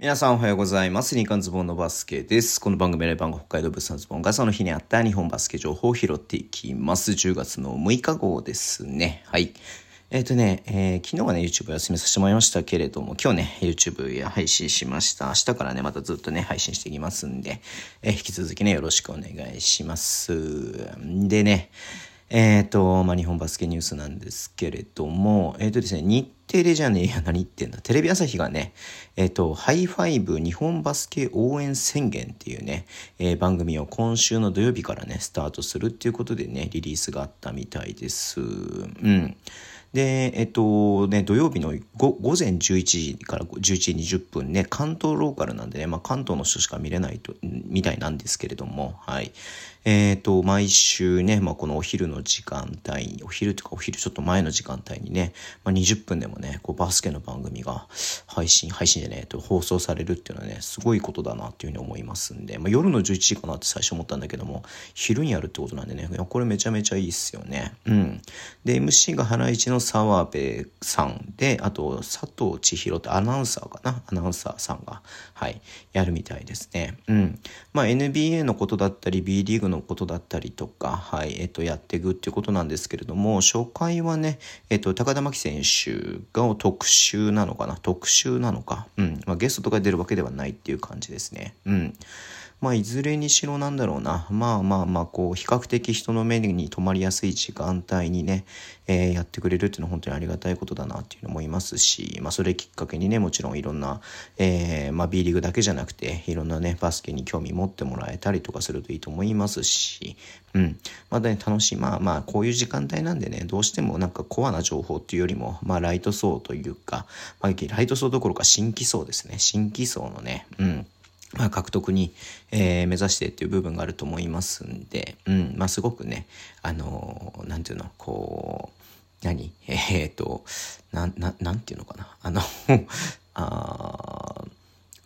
皆さんおはようございます。日刊ズボンのバスケです。この番組は番北海道物産ズボンがその日にあった日本バスケ情報を拾っていきます。10月の6日号ですね。はい。えっ、とね、えー昨日はね、YouTube お休みさせてもらいましたけれども、今日ね、YouTube や配信しました。明日からね、またずっとね、配信していきますんで、えー引き続きね、よろしくお願いします。でね、えっ、と、まあ、日本バスケニュースなんですけれども、えっ、とですね、日テレじゃねえや、何言ってんだ。テレビ朝日がね、えっ、と、ハイファイブ日本バスケ応援宣言っていうね、えー番組を今週の土曜日からね、スタートするっていうことでね、リリースがあったみたいです。うん。で、えっとね、土曜日の午前11時から11時20分ね、関東ローカルなんでね、まあ、関東の人しか見れないと、みたいなんですけれども、はい。えっと、毎週ね、まあ、このお昼の時間帯、お昼とかお昼ちょっと前の時間帯にね、まあ、20分でもね、こうバスケの番組が配信、配信でね、えっと放送されるっていうのはね、すごいことだなっていうふうに思いますんで、まあ、夜の11時かなって最初思ったんだけども、昼にやるってことなんでね、いやこれめちゃめちゃいいっすよね。うん。で、MC がハライチ澤部さんで、あと佐藤千尋ってアナウンサーかな？アナウンサーさんが、はい、やるみたいですね。うん。まあ NBA のことだったり、B リーグのことだったりとか、はい、えっと、やっていくっていうことなんですけれども、初回はね、えっと、高田真希選手が特集なのかな？特集なのか？うん。まあゲストとか出るわけではないっていう感じですね。うん。まあ、いずれにしろなんだろうな。まあまあまあ、こう、比較的人の目に留まりやすい時間帯にね、えーやってくれるっていうのは本当にありがたいことだなっていうのもいますし、まあ、それきっかけにね、もちろんいろんな、えーまあ、B リーグだけじゃなくて、いろんなね、バスケに興味持ってもらえたりとかするといいと思いますし、うん。またね、楽しい。まあまあ、こういう時間帯なんでね、どうしてもなんかコアな情報っていうよりも、まあ、ライト層というか、まあ、ライト層どころか新規層ですね。新規層のね、うん。まあ、獲得に、えー目指してっていう部分があると思いますんで、うん、まあ、すごくね、あのーなんていうの、こう、何？えー、と、な、な、なんていうのかな？あの、ああ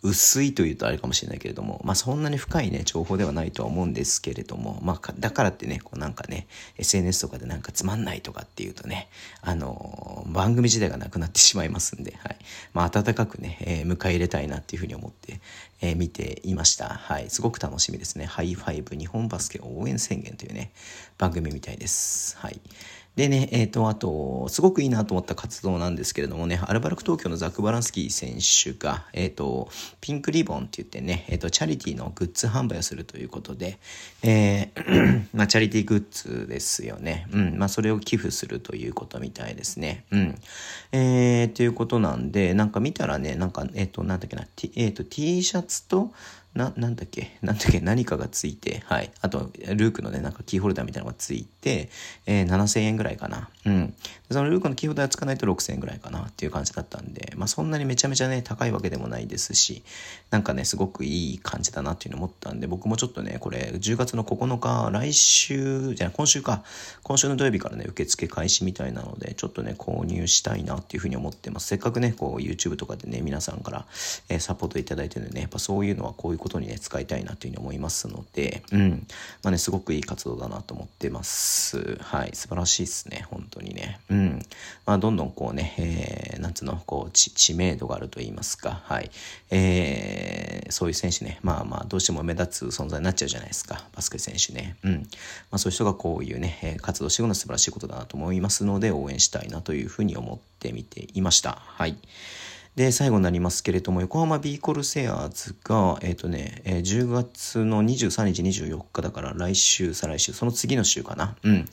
薄いというとあれかもしれないけれども、まあそんなに深いね、情報ではないとは思うんですけれども、まあだからってね、こうなんかね、SNS とかでなんかつまんないとかっていうとね、あの番組自体がなくなってしまいますんで、はい。まあ温かくね、えー迎え入れたいなっていうふうに思って、えー見ていました。はい。すごく楽しみですね。ハイファイブ日本バスケ応援宣言というね、番組みたいです。はい。でね、えっ、と、あと、すごくいいなと思った活動なんですけれどもね、アルバルク東京のザク・バランスキー選手が、えっ、と、ピンクリボンって言ってね、えっ、と、チャリティーのグッズ販売をするということで、えー まあ、チャリティーグッズですよね。うん。まあ、それを寄付するということみたいですね。うん。えー、ということなんで、なんか見たらね、なんか、えっ、と、なんだっけな、T えっ、と、T シャツと、な、なんだっけ？なんだっけ？何かがついて、はい。あと、ルークのね、なんかキーホルダーみたいなのがついて、えー、7000円ぐらいかな。うん。そのルークのキーホルダーつかないと6000円ぐらいかなっていう感じだったんで、まあそんなにめちゃめちゃね、高いわけでもないですし、なんかね、すごくいい感じだなっていうのを思ったんで、僕もちょっとね、これ、10月の9日、来週、じゃない、今週か、今週の土曜日からね、受付開始みたいなので、ちょっとね、購入したいなっていうふうに思ってます。せっかくね、こう、YouTube とかでね、皆さんから、えーサポートいただいてるんでね、やっぱそういうのはこういうことにね、使いたいなっていうふうに思いますので、うん。まあね、すごくいい活動だなと思ってます。はい。素晴らしいですね、本当にね。うん。まあ、どんどんこうね、えー、なんつうの、こう、知知名度があると言いますか、はい。えー、そういう選手ね、まあまあ、どうしても目立つ存在になっちゃうじゃないですか、バスケ選手ね。うん。まあ、そういう人がこういうね、えー活動していくのは素晴らしいことだなと思いますので、応援したいなというふうに思ってみていました。はい。で、最後になりますけれども、横浜ビーコルセアーズが、えっ、とね、えー10月の23日、24日だから来週、再来週、その次の週かな。うん。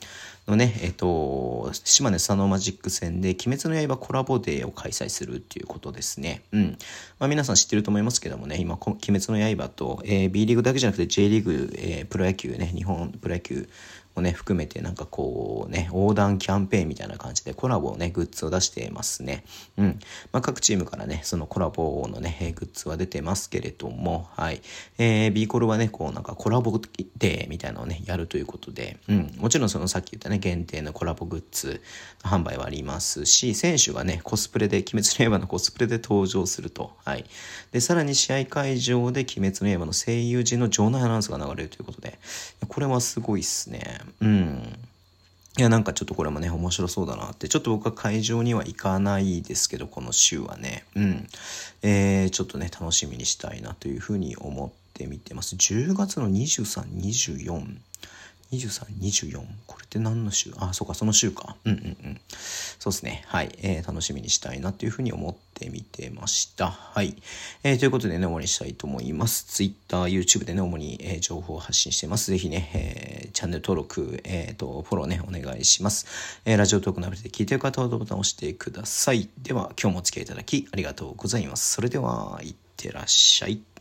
のね、えっ、と、島根スサノマジック戦で、鬼滅の刃コラボデーを開催するっていうことですね。うん。まあ皆さん知ってると思いますけどもね、今、鬼滅の刃と、えー B リーグだけじゃなくて J リーグ、えープロ野球ね、日本プロ野球もね、含めてなんかこうね、横断キャンペーンみたいな感じでコラボをね、グッズを出してますね。うん。まあ各チームからね、そのコラボのね、グッズは出てますけれども、はい。えー、B コルはね、こうなんかコラボデーみたいなのをね、やるということで、うん。もちろんそのさっき言ったね、限定のコラボグッズ販売はありますし、選手がね、コスプレで、鬼滅の刃のコスプレで登場すると。はい。で、さらに試合会場で鬼滅の刃の声優陣の場内アナウンスが流れるということで、これはすごいっすね。うん。いや、なんかちょっとこれもね、面白そうだなって。ちょっと僕は会場には行かないですけど、この週はね。うん。えー、ちょっとね、楽しみにしたいなというふうに思ってみてます。10月の23、24。23、24。これって何の週？あ、そうか、その週か。うんうんうん。そうですね。はい。えー、楽しみにしたいなというふうに思ってみてました。はい。えー、ということでね、終わりにしたいと思います。Twitter、YouTube でね、主に、えー、情報を発信してます。ぜひね、えー、チャンネル登録、えっ、ー、と、フォローね、お願いします。えー、ラジオトークのアプリで聞いてる方はボタンを押してください。では、今日もお付き合いいただきありがとうございます。それでは、いってらっしゃい。